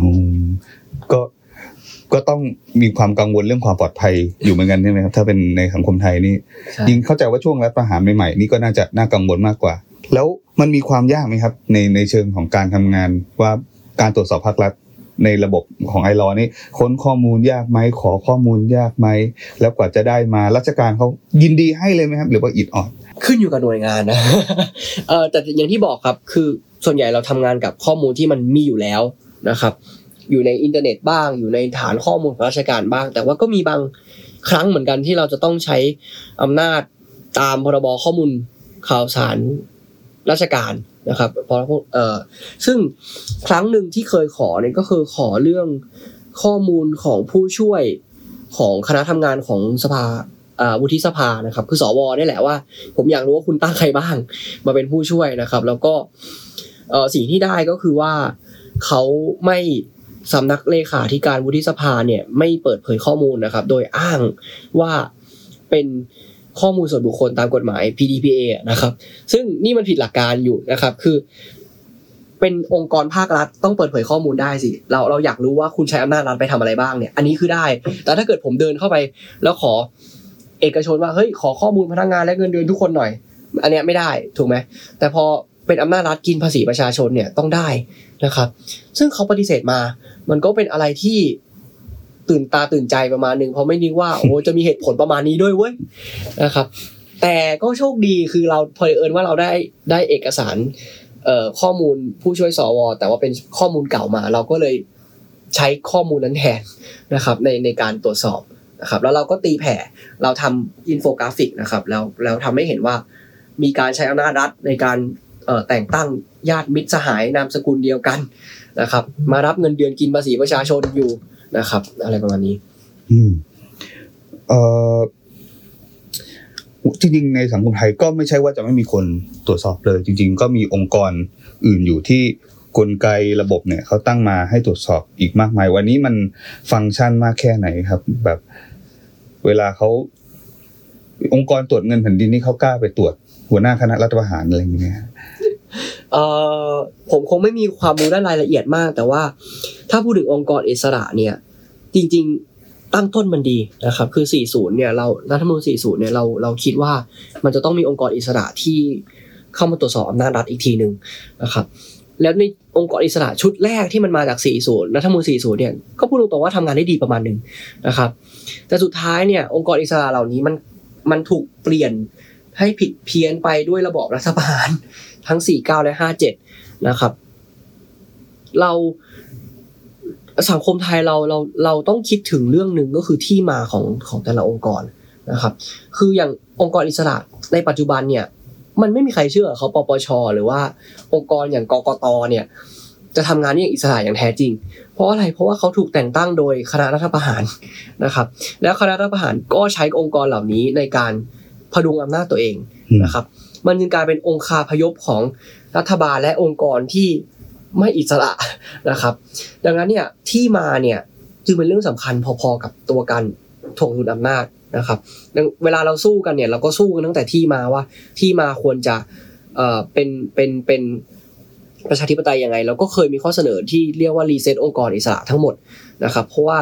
อืมก็ ก็ต้องมีความกังวลเรื่องความปลอดภัยอยู่เหมือนกันใช่ไหมครับถ้าเป็นในสังคมไทยนี่ใช่ยิงเข้าใจว่าช่วงรัฐประหารใหม่ๆนี่ก็น่าจะน่ากังวลมากกว่า แล้วมันมีความยากไหมครับ ในในเชิงของการทำงานว่าการตรวจสอบภาครัฐในระบบของไอรอนี่ค้นข้อมูลยากไหมขอข้อมูลยากไหมแล้วกว่าจะได้มาราชการเขายินดีให้เลยไหมครับ หรือว่าอิดออดขึ้นอยู่กับหน่วยงานนะเออแต่อย่างที่บอกครับคือส่วนใหญ่เราทำงานกับข้อมูลที่มันมีอยู่แล้วนะครับ อยู่ในอินเทอร์เน็ตบ้าง อยู่ในฐานข้อมูลของราชการบ้าง แต่ว่าก็มีบางครั้งเหมือนกันที่เราจะต้องใช้อำนาจตามพรบข้อมูลข่าวสารราชการนะครับพรบเอ่อซึ่งครั้งหนึ่งที่เคยขอเนี่ยก็คือขอเรื่องข้อมูลของผู้ช่วยของคณะทำงานของสภาอ่าวุฒิสภานะครับ คือสวนี่แหละว่า ผมอยากรู้ว่าคุณตั้งใครบ้าง มาเป็นผู้ช่วยนะครับ แล้วก็สิ่งที่ได้ก็คือว่าเขาไม่ สำนักเลขาธิการวุฒิสภาเนี่ยไม่เปิดเผยข้อมูลนะครับ โดยอ้างว่าเป็นข้อมูลส่วนบุคคลตามกฎหมาย PDPA นะครับ ซึ่งนี่มันผิดหลักการอยู่นะครับ คือ เป็นองค์กรภาครัฐต้องเปิดเผยข้อมูลได้สิ เราเราอยากรู้ว่าคุณใช้อำนาจรัฐไปทำอะไรบ้างเนี่ย อันนี้คือได้ แต่ถ้าเกิดผมเดินเข้าไป แล้วขอเอกชนว่าเฮ้ยขอข้อมูลพนักงานและเงินเดือนทุกคนหน่อย อันเนี้ยไม่ได้ถูกไหม แต่พอเป็นอำนาจรัฐกินภาษีประชาชนเนี่ยต้องได้ นะครับ ซึ่งเขาปฏิเสธมา มันก็เป็นอะไรที่ตื่นตาตื่นใจประมาณหนึ่งเพราะไม่นึกว่าโอ้จะมีเหตุผลประมาณนี้ด้วยเว้ยนะครับ แต่ก็โชคดีคือเราเผอิญว่าเราได้ได้เอกสารเอ่อข้อมูลผู้ช่วยสว แต่ว่าเป็นข้อมูลเก่ามา เราก็เลยใช้ข้อมูลนั้นแทนนะครับในในการตรวจสอบนะครับแล้วเราก็ตีแผ่เราทำอินโฟกราฟิกนะครับแล้วแล้วทำให้เห็นว่ามีการใช้อำนาจรัฐในการ แต่งตั้งญาติมิตรสหายนามสกุลเดียวกันนะครับ มารับเงินเดือนกินภาษีประชาชนอยู่นะครับ อะไรประมาณนี้ อืมเอ่อจริงๆในสังคมไทยก็ไม่ใช่ว่าจะไม่มีคนตรวจสอบเลย จริง ๆ ก็มีองค์กรอื่นอยู่ที่กลไกระบบเนี่ยเขาตั้งมาให้ตรวจสอบอีกมากมาย วันนี้มันฟังก์ชันมากแค่ไหนครับ แบบเวลาเขาองค์กรตรวจเงินแผ่นดินนี่เขากล้าไปตรวจหัวหน้าคณะรัฐประหารอะไรอย่างเงี้ย เอ่อผมคงไม่มีความรู้ด้านรายละเอียดมาก แต่ว่าถ้าพูดถึงองค์กรอิสระเนี่ย จริง ๆตั้งต้นมันดีนะครับ คือ 40 เนี่ยเรารัฐธรรมนูญ 40 เนี่ยเราเราคิดว่ามันจะต้องมีองค์กรอิสระที่เข้ามาตรวจสอบอำนาจรัฐอีกทีหนึ่งนะครับ แล้วในองค์กรอิสระชุดแรกที่มันมาจาก 40 รัฐธรรมนูญ 40 เนี่ยก็พูดตรงๆว่าทำงานได้ดีประมาณหนึ่งนะครับ แต่สุดท้ายเนี่ยองค์กรอิสระเหล่านี้มันมันถูกเปลี่ยนให้ผิดเพี้ยนไปด้วยระบอบรัฐประหาร ทั้ง 49 และ 57 นะครับ เราสังคมไทยเราเราเราต้องคิดถึงเรื่องหนึ่งก็คือที่มาของของแต่ละองค์กรนะครับ คืออย่างองค์กรอิสระในปัจจุบันเนี่ย มันไม่มีใครเชื่อเขาปปช หรือว่าองค์กรอย่างกกตเนี่ย จะทำงานอย่างอิสระอย่างแท้จริง เพราะอะไรเพราะว่าเขาถูกแต่งตั้งโดยคณะรัฐประหารนะครับ แล้วคณะรัฐประหารก็ใช้องค์กรเหล่านี้ในการพดุงอำนาจตัวเองนะครับ มันจึงกลายเป็นองค์คาพยพของรัฐบาลและองค์กรที่ไม่อิสระนะครับ ดังนั้นเนี่ยที่มาเนี่ยจึงเป็นเรื่องสำคัญพอๆกับตัวการถ่วงดุลอำนาจนะครับเวลาเราสู้กันเนี่ยเราก็สู้กันตั้งแต่ที่มาว่าที่มาควรจะเอ่อเป็นเป็นเป็นประชาธิปไตยยังไง เราก็เคยมีข้อเสนอที่เรียกว่ารีเซ็ตองค์กรอิสระทั้งหมดนะครับเพราะว่า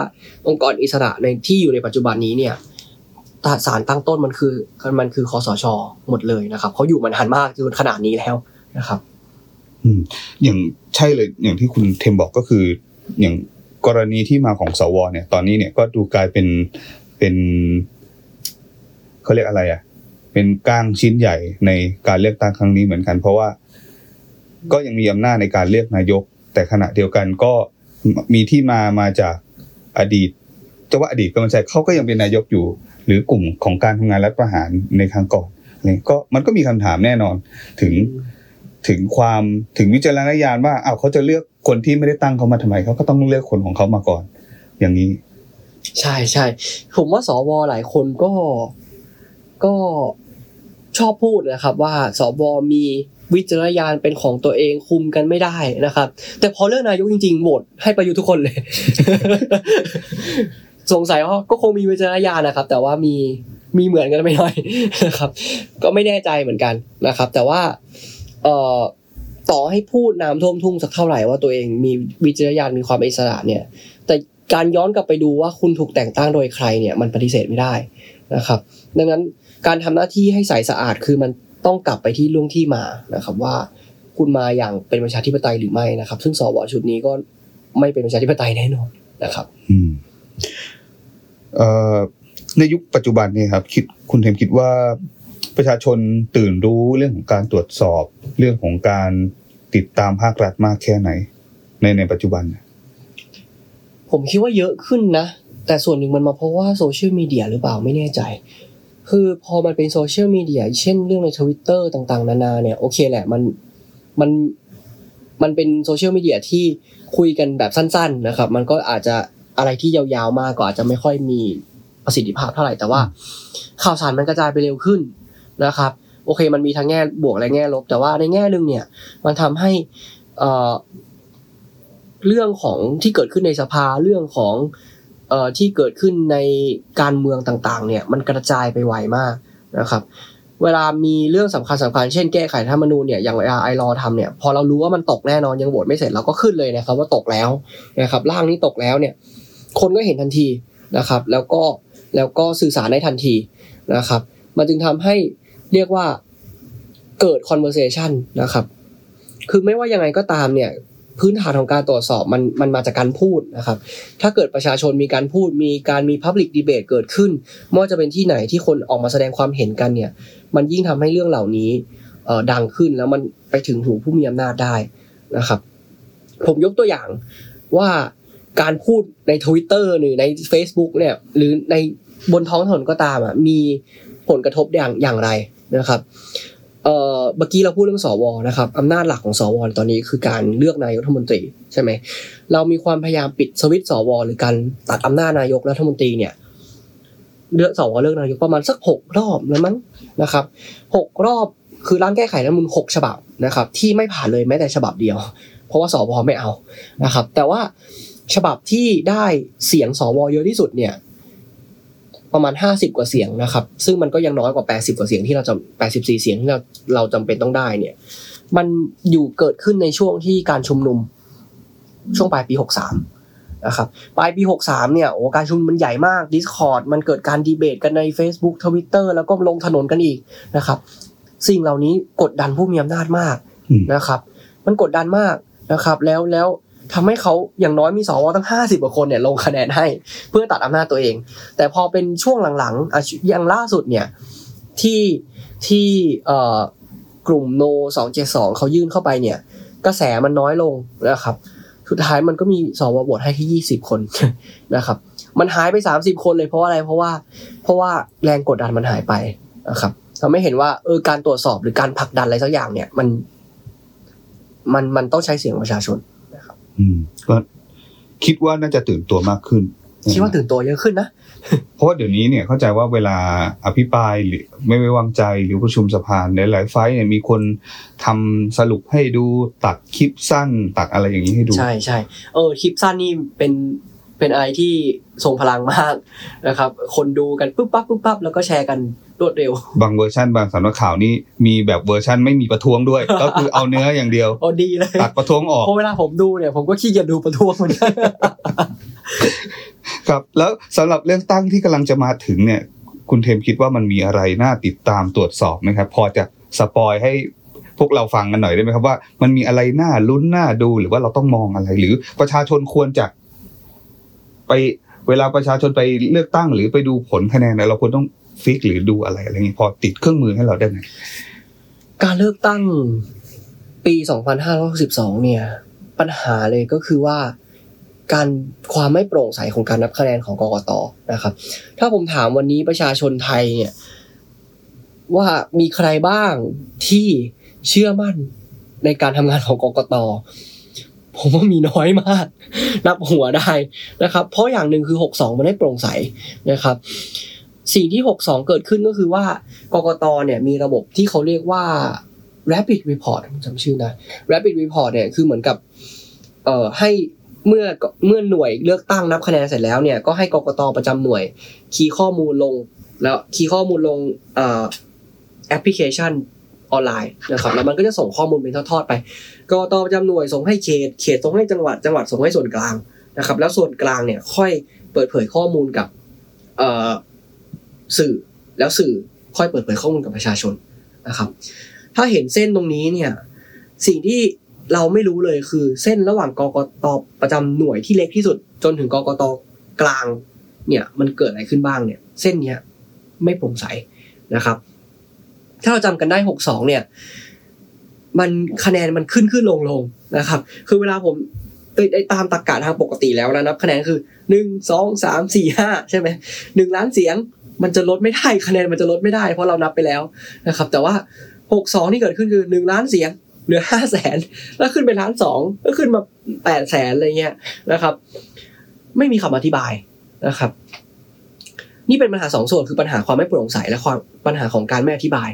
องค์กรอิสระในที่อยู่ในปัจจุบันนี้เนี่ย สารตั้งต้นมันคือมันคือคอสชหมดเลยนะครับเขาอยู่มานานมากจนขนาดนี้แล้วนะครับอืมอย่างใช่เลยอย่างที่คุณเทมบอกก็คือ อย่างกรณีที่มาของสวเนี่ย ตอนนี้เนี่ยก็ดูกลายเป็นเป็นเขาเรียกอะไรอะ เป็นก้างชิ้นใหญ่ในการเลือกตั้งครั้งนี้เหมือนกัน เพราะว่า ก็ยังมีอำนาจในการเลือกนายก แต่ขณะเดียวกันก็มีที่มามาจากอดีตจะว่าอดีตก็ไม่ใช่เขาก็ยังเป็นนายกอยู่ หรือกลุ่มของการทำงานรัฐประหารในครั้งก่อนเนี่ยก็มันก็มีคำถามแน่นอนถึงถึงความถึงวิจารณญาณว่าอ้าวเขาจะเลือกคนที่ไม่ได้ตั้งเขามาทำไมเขาก็ต้องเลือกคนของเขามาก่อน อย่างนี้ ใช่ใช่ผมว่าสวหลายคนก็ก็ชอบพูดนะครับ ว่าสวมีวิจารณญาณเป็นของตัวเองคุมกันไม่ได้นะครับ แต่พอเลือกนายกจริงๆโหวตให้ประยุทธ์ทุกคนเลย สงสัยว่าก็คงมีวิจารณญาณนะครับ แต่ว่ามีมีเหมือนกันไม่น้อยนะครับ ก็ไม่แน่ใจเหมือนกันนะครับ แต่ว่าเอ่อต่อให้พูดน้ำท่วมทุ่งสักเท่าไหร่ว่าตัวเองมีวิจารณญาณมีความอิสระเนี่ย แต่การย้อนกลับไปดูว่าคุณถูกแต่งตั้งโดยใครเนี่ยมันปฏิเสธไม่ได้นะครับ ดังนั้นการทำหน้าที่ให้ใสสะอาดคือมันต้องกลับไปที่เรื่องที่มานะครับว่าคุณมาอย่างเป็นประชาธิปไตยหรือไม่นะครับ ซึ่งสวชุดนี้ก็ไม่เป็นประชาธิปไตยแน่นอนนะครับ อืม ในยุคปัจจุบันนี่ครับคิดคุณเทมคิดว่าประชาชนตื่นรู้เรื่องของการตรวจสอบ เรื่องของการติดตามภาครัฐมากแค่ไหน ในในปัจจุบัน ผมคิดว่าเยอะขึ้นนะ แต่ส่วนหนึ่งมันมาเพราะว่าโซเชียลมีเดียหรือเปล่าไม่แน่ใจ คือพอมันเป็นโซเชียลมีเดียเช่นเรื่องในทวิตเตอร์ต่างๆ นานาเนี่ยโอเคแหละมันมันมันเป็นโซเชียลมีเดียที่คุยกันแบบสั้น ๆ นะครับ มันก็อาจจะ อะไรที่ยาวๆมากก็อาจจะไม่ค่อยมีประสิทธิภาพเท่าไหร่แต่ว่า ข่าวสารมันกระจายไปเร็วขึ้นนะครับ โอเค มันมีทั้งแง่บวกและแง่ลบ แต่ว่าในแง่หนึ่งเนี่ย มันทำให้เอ่อเรื่องของที่เกิดขึ้นในสภาเรื่องของเอ่อที่เกิดขึ้นในการเมืองต่างๆ เนี่ย มันกระจายไปไวมากนะครับ เวลามีเรื่องสำคัญสำคัญเช่นแก้ไขรัฐธรรมนูญเนี่ยอย่างเวลาไอรอทำเนี่ยพอเรารู้ว่ามันตกแน่นอนยังโหวตไม่เสร็จเราก็ขึ้นเลยนะครับว่าตกแล้วนะครับร่างนี้ตกแล้วเนี่ย คนก็เห็นทันทีนะครับ แล้วก็แล้วก็สื่อสารได้ทันทีนะครับ มันจึงทำให้เรียกว่าเกิด conversation นะครับ คือไม่ว่ายังไงก็ตามเนี่ยพื้นฐานของการตรวจสอบมันมันมาจากการพูดนะครับ ถ้าเกิดประชาชนมีการพูดมีการมี public debate เกิดขึ้นไม่ว่าจะเป็นที่ไหนที่คนออกมาแสดงความเห็นกันเนี่ย มันยิ่งทำให้เรื่องเหล่านี้ดังขึ้นแล้วมันไปถึงหูผู้มีอำนาจได้นะครับ ผมยกตัวอย่างว่า การพูดใน Twitter หรือใน Facebook เนี่ย หรือในบนท้องถนนก็ตามอะมีผลกระทบอย่างอย่างไรนะครับเอ่อเมื่อกี้เราพูดเรื่องสวนะครับอำนาจหลักของสวตอนนี้คือการเลือกนายกรัฐมนตรีใช่ไหมเรามีความพยายามปิดสวิตช์สวหรือการตัดอำนาจนายกรัฐมนตรีเนี่ยเลือกสวเลือกนายกประมาณสักหกรอบแล้วมั้งนะครับหกรอบคือร่างแก้ไขรัฐมนูญหกฉบับนะครับ ที่ไม่ผ่านเลยแม้แต่ฉบับเดียว เพราะว่าสวไม่เอานะครับ แต่ว่า ฉบับที่ได้เสียงสวเยอะที่สุดเนี่ย ประมาณห้าสิบกว่าเสียงนะครับ ซึ่งมันก็ยังน้อยกว่าแปดสิบกว่าเสียงที่เราจำแปดสิบสี่เสียงที่เราเราจำเป็นต้องได้เนี่ย มันอยู่เกิดขึ้นในช่วงที่การชุมนุมช่วงปลายปีหกสามนะครับปลายปีหกสามเนี่ยโอ้การชุมนุมมันใหญ่มาก Discord มันเกิดการดีเบตกันใน Facebook Twitter แล้วก็ลงถนนกันอีกนะครับ สิ่งเหล่านี้กดดันผู้มีอำนาจมากนะครับ มันกดดันมากนะครับ แล้วแล้ว ทำให้เขาอย่างน้อยมีสวตั้งห้าสิบกว่าคนเนี่ยลงคะแนนให้เพื่อตัดอำนาจตัวเอง แต่พอเป็นช่วงหลังๆอย่างล่าสุดเนี่ยที่ที่เอ่อกลุ่มโนสองเจ็ดสองเขายื่นเข้าไปเนี่ย กระแสมันน้อยลงนะครับ สุดท้ายมันก็มีสวโหวตให้แค่ยี่สิบคนนะครับ มันหายไปสามสิบคนเลยเพราะอะไรเพราะว่า เพราะว่าแรงกดดันมันหายไปนะครับทำให้เห็นว่าเออการตรวจสอบหรือการผลักดันอะไรสักอย่างเนี่ยมันมันมันต้องใช้เสียงประชาชน อืมก็คิดว่าน่าจะตื่นตัวมากขึ้น คิดว่าตื่นตัวเยอะขึ้นนะ เพราะว่าเดี๋ยวนี้เนี่ยเข้าใจว่าเวลาอภิปรายหรือไม่ไว้วางใจหรือประชุมสภาในหลายไฟล์เนี่ยมีคนทำสรุปให้ดูตัดคลิปสั้นตัดอะไรอย่างนี้ให้ดู ใช่ใช่เออคลิปสั้นนี่เป็น เป็นอะไรที่ทรงพลังมากนะครับ คนดูกันปุ๊บปั๊บปุ๊บปั๊บแล้วก็แชร์กันรวดเร็ว บางเวอร์ชันบางสำนักข่าวนี่มีแบบเวอร์ชันไม่มีประท้วงด้วย ก็คือเอาเนื้ออย่างเดียวโอ้ดีเลยตัดประท้วงออกเพราะเวลาผมดูเนี่ยผมก็ขี้เกียจดูประท้วงเหมือนกันครับแล้วสำหรับเลือกตั้งที่กำลังจะมาถึงเนี่ย คุณเทมคิดว่ามันมีอะไรน่าติดตามตรวจสอบไหมครับ พอจะ spoil ให้พวกเราฟังกันหน่อยได้ไหมครับว่ามันมีอะไรน่าลุ้นน่าดูหรือว่าเราต้องมองอะไร หรือประชาชนควรจะ ไปเวลาประชาชนไปเลือกตั้งหรือไปดูผลคะแนนเนี่ยเราควรต้องฟิกหรือดูอะไรอะไรอย่างนี้พอติดเครื่องมือให้เราได้ไหมการเลือกตั้งปี 2562 เนี่ย ปัญหาเลยก็คือว่าการความไม่โปร่งใสของการนับคะแนนของกกตนะครับ ถ้าผมถามวันนี้ประชาชนไทยเนี่ย ว่ามีใครบ้างที่เชื่อมั่นในการทำงานของกกต ผมว่ามีน้อยมาก นับหัวได้นะครับ เพราะอย่างหนึ่งคือ 62 มันไม่โปร่งใสนะครับ สิ่งที่ 62 เกิดขึ้นก็คือว่ากกตเนี่ยมีระบบที่เขาเรียกว่า rapid report จำชื่อนะ rapid report เนี่ยคือเหมือนกับเอ่อให้เมื่อเมื่อหน่วยเลือกตั้งนับคะแนนเสร็จแล้วเนี่ยก็ให้กกตประจำหน่วย คีย์ข้อมูลลง แล้วคีย์ข้อมูลลงเอ่อแอปพลิเคชัน ออนไลน์นะครับแล้วมันก็จะส่งข้อมูลเป็นทอดๆไปกตประจำหน่วยส่งให้เขตเขตส่งให้จังหวัดจังหวัดส่งให้ส่วนกลางนะครับ แล้วส่วนกลางเนี่ยค่อยเปิดเผยข้อมูลกับสื่อแล้วสื่อค่อยเปิดเผยข้อมูลกับประชาชนนะครับ ถ้าเห็นเส้นตรงนี้เนี่ยสิ่งที่เราไม่รู้เลยคือเส้นระหว่างกกตประจำหน่วยที่เล็กที่สุด จนถึงกกตกลางเนี่ยมันเกิดอะไรขึ้นบ้างเนี่ย เส้นเนี้ยไม่โปร่งใสนะครับ ถ้าเราจำกันได้หกสองเนี่ย มันคะแนนมันขึ้นขึ้นลงลงนะครับ คือเวลาผมไอ้ตามตรรกะทางปกติแล้วนะนับคะแนนคือหนึ่งสองสามสี่ห้าใช่ไหมหนึ่งล้านเสียงมันจะลดไม่ได้คะแนนมันจะลดไม่ได้ เพราะเรานับไปแล้วนะครับ แต่ว่าหกสองที่เกิดขึ้นคือหนึ่งล้านเสียงเหลือห้าแสนแล้วขึ้นไปล้านสองก็ขึ้นมาแปดแสนอะไรเงี้ยนะครับ ไม่มีคำอธิบายนะครับ นี่เป็นปัญหาสองส่วนคือปัญหาความไม่โปร่งใสและความปัญหาของการไม่อธิบาย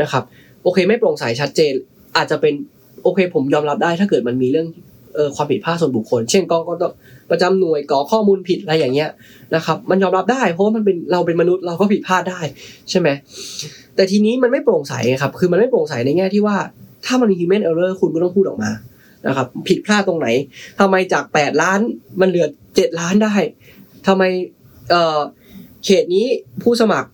นะครับ โอเคไม่โปร่งใสชัดเจน อาจจะเป็นโอเค ผมยอมรับได้ถ้าเกิดมันมีเรื่องเออความผิดพลาดส่วนบุคคล เช่นกองกตประจำหน่วยกรอข้อมูลผิดอะไรอย่างเงี้ยนะครับ มันยอมรับได้ เพราะว่ามันเป็นเราเป็นมนุษย์เราก็ผิดพลาดได้ใช่ไหมแต่ทีนี้มันไม่โปร่งใสครับ คือมันไม่โปร่งใสในแง่ที่ว่า ถ้ามันมี human error คุณก็ต้องพูดออกมานะครับ ผิดพลาดตรงไหนทำไมจากแปดล้านมันเหลือเจ็ดล้านได้ทำไมเอ่อ เขตนี้ผู้สมัคร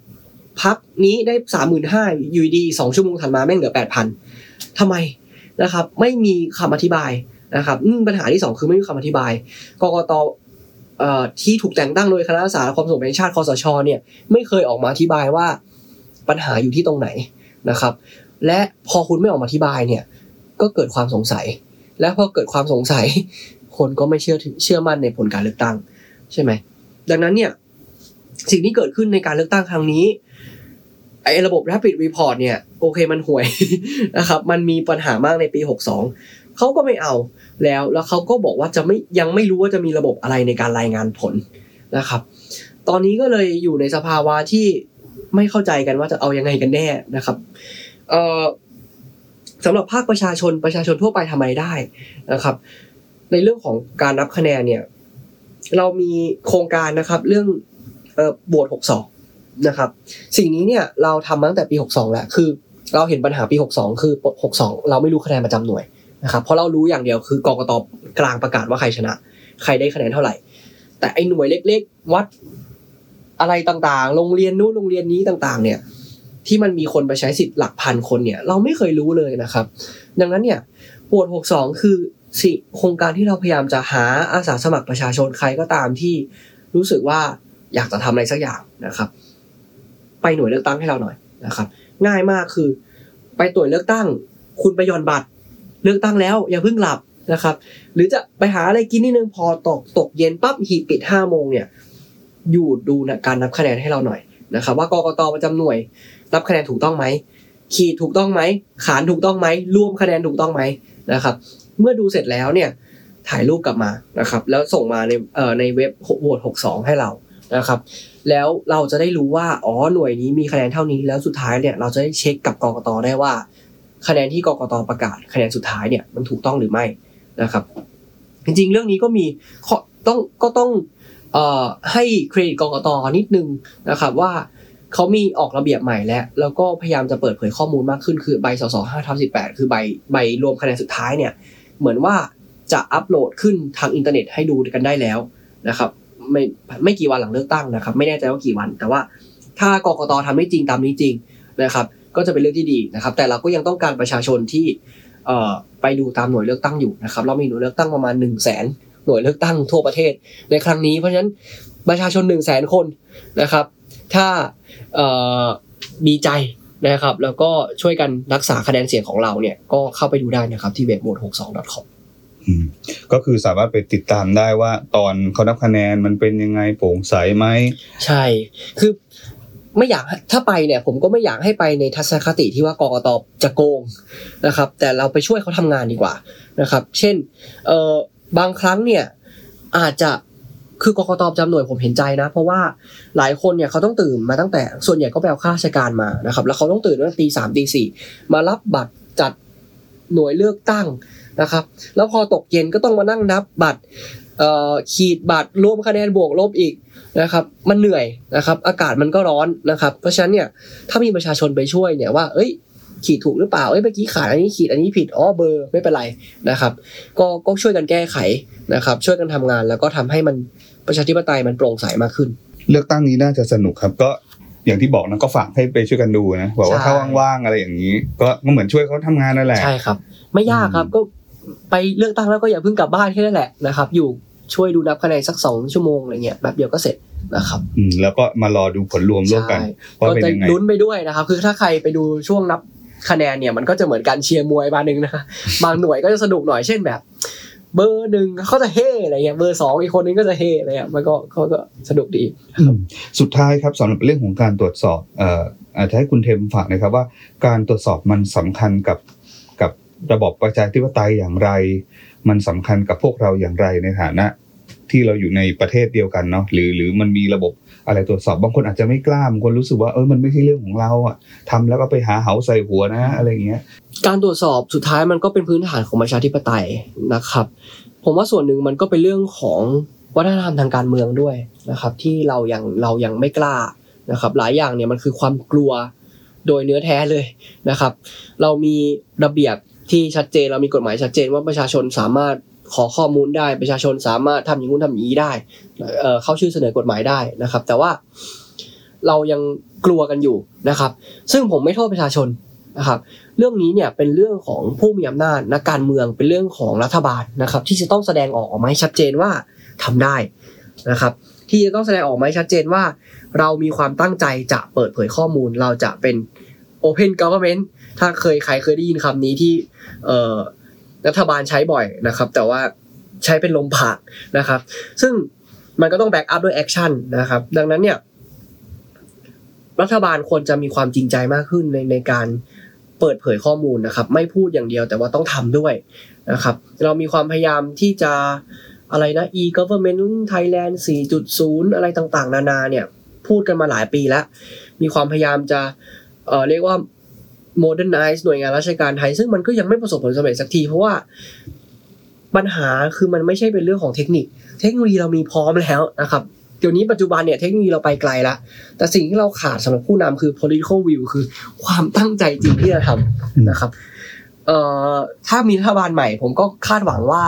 พักนี้ได้สามหมื่นห้าอยู่ดีสองชั่วโมงถัดมาแม่งเหลือแปดพันทำไมนะครับ ไม่มีคำอธิบายนะครับปัญหาที่สองคือไม่มีคำอธิบายกกตที่ถูกแต่งตั้งโดยคณะรักษาความสงบแห่งชาติคอสชเนี่ยไม่เคยออกมาอธิบายว่าปัญหาอยู่ที่ตรงไหนนะครับ และพอคุณไม่ออกมาอธิบายเนี่ยก็เกิดความสงสัย และพอเกิดความสงสัย คนก็ไม่เชื่อเชื่อมั่นในผลการเลือกตั้ง ใช่ไหมดังนั้นเนี่ย สิ่งที่เกิดขึ้นในการเลือกตั้งครั้งนี้ไอ้ระบบ Rapid Report เนี่ยโอเคมันห่วยนะครับ มันมีปัญหามากในปี 62 เขาก็ไม่เอาแล้วแล้วเขาก็บอกว่าจะไม่ยังไม่รู้ว่าจะมีระบบอะไรในการรายงานผลนะครับ ตอนนี้ก็เลยอยู่ในสภาวะที่ไม่เข้าใจกันว่าจะเอายังไงกันแน่นะครับเอ่อสำหรับภาคประชาชนประชาชนทั่วไปทำไมได้นะครับ ในเรื่องของการนับคะแนนเนี่ย เรามีโครงการนะครับ เรื่อง เอ่อโหวต62 นะครับ สิ่งนี้เนี่ยเราทำมาตั้งแต่ปี 62 แล้ว คือเราเห็นปัญหาปี 62 คือ 62 เราไม่รู้คะแนนประจำหน่วยนะครับ เพราะเรารู้อย่างเดียวคือกกตกลางประกาศว่าใครชนะ ใครได้คะแนนเท่าไหร่ แต่ไอ้หน่วยเล็ก ๆ วัดอะไรต่างๆ โรงเรียนนู้นโรงเรียนนี้ต่างๆ เนี่ยที่มันมีคนไปใช้สิทธิ์หลักพันคนเนี่ยเราไม่เคยรู้เลยนะครับ ดังนั้นเนี่ยโหวต62 คือสิโครงการที่เราพยายามจะหาอาสาสมัครประชาชนใครก็ตามที่รู้สึกว่า อยากจะทำอะไรสักอย่างนะครับ ไปหน่วยเลือกตั้งให้เราหน่อยนะครับ ง่ายมากคือ ไปตรวจเลือกตั้ง คุณไปย่อนบัตร เลือกตั้งแล้วอย่าเพิ่งหลับนะครับ หรือจะไปหาอะไรกินนิดนึงพอตกตกเย็นปั๊บหีปิดห้าโมงเนี่ยอยู่ดูนะการนับคะแนนให้เราหน่อยนะครับ ว่ากกตประจำหน่วยนับคะแนนถูกต้องไหมขีดถูกต้องไหมขานถูกต้องไหมรวมคะแนนถูกต้องไหมนะครับ เมื่อดูเสร็จแล้วเนี่ยถ่ายรูปกลับมานะครับ แล้วส่งมาในเอ่อในเว็บโหวต62 ให้เรา นะครับ แล้วเราจะได้รู้ว่าอ๋อหน่วยนี้มีคะแนนเท่านี้แล้วสุดท้ายเนี่ยเราจะได้เช็คกับกรกตได้ว่า คะแนนที่กรกตประกาศ คะแนนสุดท้ายเนี่ยมันถูกต้องหรือไม่นะครับ จริงๆ เรื่องนี้ก็มีต้องก็ต้องเอ่อให้เครดิตกรกตนิดนึงนะครับว่าเขามีออกระเบียบใหม่แล้ว แล้วก็พยายามจะเปิดเผยข้อมูลมากขึ้นคือใบสสห้าทับสิบแปดคือใบใบรวมคะแนนสุดท้ายเนี่ย เหมือนว่าจะอัปโหลดขึ้นทางอินเทอร์เน็ตให้ดูกันได้แล้วนะครับ ไม่ไม่กี่วันหลังเลือกตั้งนะครับ ไม่แน่ใจว่ากี่วัน แต่ว่าถ้ากกตทำได้จริงตามนี้จริงนะครับ ก็จะเป็นเรื่องที่ดีนะครับ แต่เราก็ยังต้องการประชาชนที่เอ่อไปดูตามหน่วยเลือกตั้งอยู่นะครับเรามีหน่วยเลือกตั้งประมาณ1นึ่งแสนหน่วยเลือกตั้งทั่วประเทศในครั้งนี้ เพราะฉะนั้นประชาชน1นึ่งแสนคนนะครับ ถ้าเอ่อมีใจนะครับ แล้วก็ช่วยกันรักษาคะแนนเสียงของเราเนี่ยก็เข้าไปดูได้นะครับที่เว็บโหวต62 com อืม ก็คือสามารถไปติดตามได้ว่า ตอนเขานับคะแนนมันเป็นยังไงโปร่งใสไหมใช่ คือไม่อยากถ้าไปเนี่ย ผมก็ไม่อยากให้ไปในทัศนคติที่ว่ากรกตจะโกงนะครับ แต่เราไปช่วยเขาทำงานดีกว่านะครับ เช่นเออบางครั้งเนี่ยอาจจะคือกรกตประจำหน่วยผมเห็นใจนะ เพราะว่าหลายคนเนี่ยเขาต้องตื่นมาตั้งแต่ส่วนใหญ่ก็ไปเอาข้าราชการมานะครับ แล้วเขาต้องตื่นตั้งแต่ตีสามตีสี่มารับบัตรจัดหน่วยเลือกตั้ง นะครับ แล้วพอตกเย็นก็ต้องมานั่งนับบัตรเอ่อขีดบัตรรวมคะแนนบวกลบอีกนะครับมันเหนื่อยนะครับ อากาศมันก็ร้อนนะครับ เพราะฉะนั้นเนี่ยถ้ามีประชาชนไปช่วยเนี่ยว่าเอ้ยขีดถูกหรือเปล่า เอ้ยเมื่อกี้ขาดอันนี้ขีดอันนี้ผิด อ๋อเบอร์ไม่เป็นไรนะครับ ก็ก็ช่วยกันแก้ไขนะครับ ช่วยกันทำงานแล้วก็ทำให้มันประชาธิปไตยมันโปร่งใสมากขึ้น เลือกตั้งนี้น่าจะสนุกครับ ก็อย่างที่บอกนะก็ฝากให้ไปช่วยกันดูนะบอกว่าใช่ถ้าว่างๆอะไรอย่างนี้ ก็ก็เหมือนช่วยเขาทำงานนั่นแหละ ใช่ครับ ไม่ยากครับก็ ไปเลือกตั้งแล้วก็อย่าเพิ่งกลับบ้านแค่นั้นแหละนะครับ อยู่ช่วยดูนับคะแนนสักสองชั่วโมงอะไรเงี้ยแบบเดียวก็เสร็จนะครับอืมแล้วก็มารอดูผลรวมร่วมกันใช่ว่าก็เป็นจะยังไงลุ้นไปด้วยนะครับ คือถ้าใครไปดูช่วงนับคะแนนเนี่ยมันก็จะเหมือนการเชียร์มวยบางหนึ่งนะคะบางหน่วยก็จะสนุกหน่อยเช่นแบบ เบอร์หนึ่งเขาจะเฮ่อะไรเงี้ยเบอร์สองอีกคนนึงก็จะเฮ่อะไรเงี้ยมันก็เขาก็สนุกดีอืมสุดท้ายครับสำหรับเรื่องของการตรวจสอบเอ่ออาจจะให้คุณเทมฝากนะครับว่าการตรวจสอบมันสำคัญกับกับ ระบอบประชาธิปไตยอย่างไร มันสำคัญกับพวกเราอย่างไรในฐานะ ที่เราอยู่ในประเทศเดียวกันเนาะหรือหรือมันมีระบบอะไรตรวจสอบบางคนอาจจะไม่กล้าบางคนรู้สึกว่าเออมันไม่ใช่เรื่องของเราอะทำแล้วก็ไปหาเหาใส่หัวนะอะไรอย่างเงี้ยการตรวจสอบสุดท้ายมันก็เป็นพื้นฐานของประชาธิปไตยนะครับ ผมว่าส่วนหนึ่งมันก็เป็นเรื่องของวัฒนธรรมทางการเมืองด้วยนะครับ ที่เรายังเรายังไม่กล้านะครับ หลายอย่างเนี่ยมันคือความกลัวโดยเนื้อแท้เลยนะครับ เรามีระเบียบ ที่ชัดเจนเรามีกฎหมายชัดเจนว่าประชาชนสามารถขอข้อมูลได้ประชาชนสามารถทำอย่างนู้นทำอย่างนี้ได้เข้าชื่อเสนอกฎหมายได้นะครับ แต่ว่าเรายังกลัวกันอยู่นะครับ ซึ่งผมไม่โทษประชาชนนะครับ เรื่องนี้เนี่ยเป็นเรื่องของผู้มีอำนาจนักการเมืองเป็นเรื่องของรัฐบาลนะครับ ที่จะต้องแสดงออกออกมาให้ชัดเจนว่าทำได้นะครับ ที่จะต้องแสดงออกมาให้ชัดเจนว่า เรามีความตั้งใจจะเปิดเผยข้อมูลเราจะเป็น Open Government ถ้าเคยใครเคยได้ยินคำนี้ที่ เอ่อรัฐบาลใช้บ่อยนะครับ แต่ว่าใช้เป็นลมปากนะครับ ซึ่งมันก็ต้อง back up ด้วย action นะครับ ดังนั้นเนี่ย รัฐบาลควรจะมีความจริงใจมากขึ้นในในการเปิดเผยข้อมูลนะครับ ไม่พูดอย่างเดียวแต่ว่าต้องทำด้วยนะครับ เรามีความพยายามที่จะอะไรนะ e-government Thailand 4.0 อะไรต่างๆ นานาเนี่ย พูดกันมาหลายปีแล้ว มีความพยายามจะเอ่อเรียกว่า modernize หน่วยงานราชการไทย ซึ่งมันก็ยังไม่ประสบผลสำเร็จสักที เพราะว่าปัญหาคือมันไม่ใช่เป็นเรื่องของเทคนิค เทคโนโลยีเรามีพร้อมแล้วนะครับเดี๋ยวนี้ปัจจุบันเนี่ยเทคโนโลยีเราไปไกลแล้วแต่สิ่งที่เราขาดสำหรับผู้นำคือ political will คือความตั้งใจจริงที่จะทำนะครับเอ่อถ้ามีรัฐบาลใหม่ ผมก็คาดหวังว่า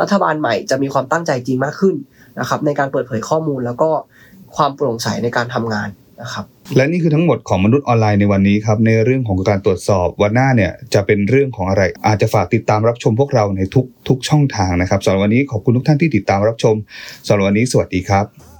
รัฐบาลใหม่จะมีความตั้งใจจริงมากขึ้นนะครับ ในการเปิดเผยข้อมูลแล้วก็ความโปร่งใสในการทำงาน นะครับและนี่คือทั้งหมดของมนุษย์ออนไลน์ในวันนี้ครับในเรื่องของการตรวจสอบวันหน้าเนี่ยจะเป็นเรื่องของอะไร อาจจะฝากติดตามรับชมพวกเราในทุกทุกช่องทางนะครับสำหรับวันนี้ขอบคุณทุกท่านที่ติดตามรับชมสำหรับวันนี้สวัสดีครับ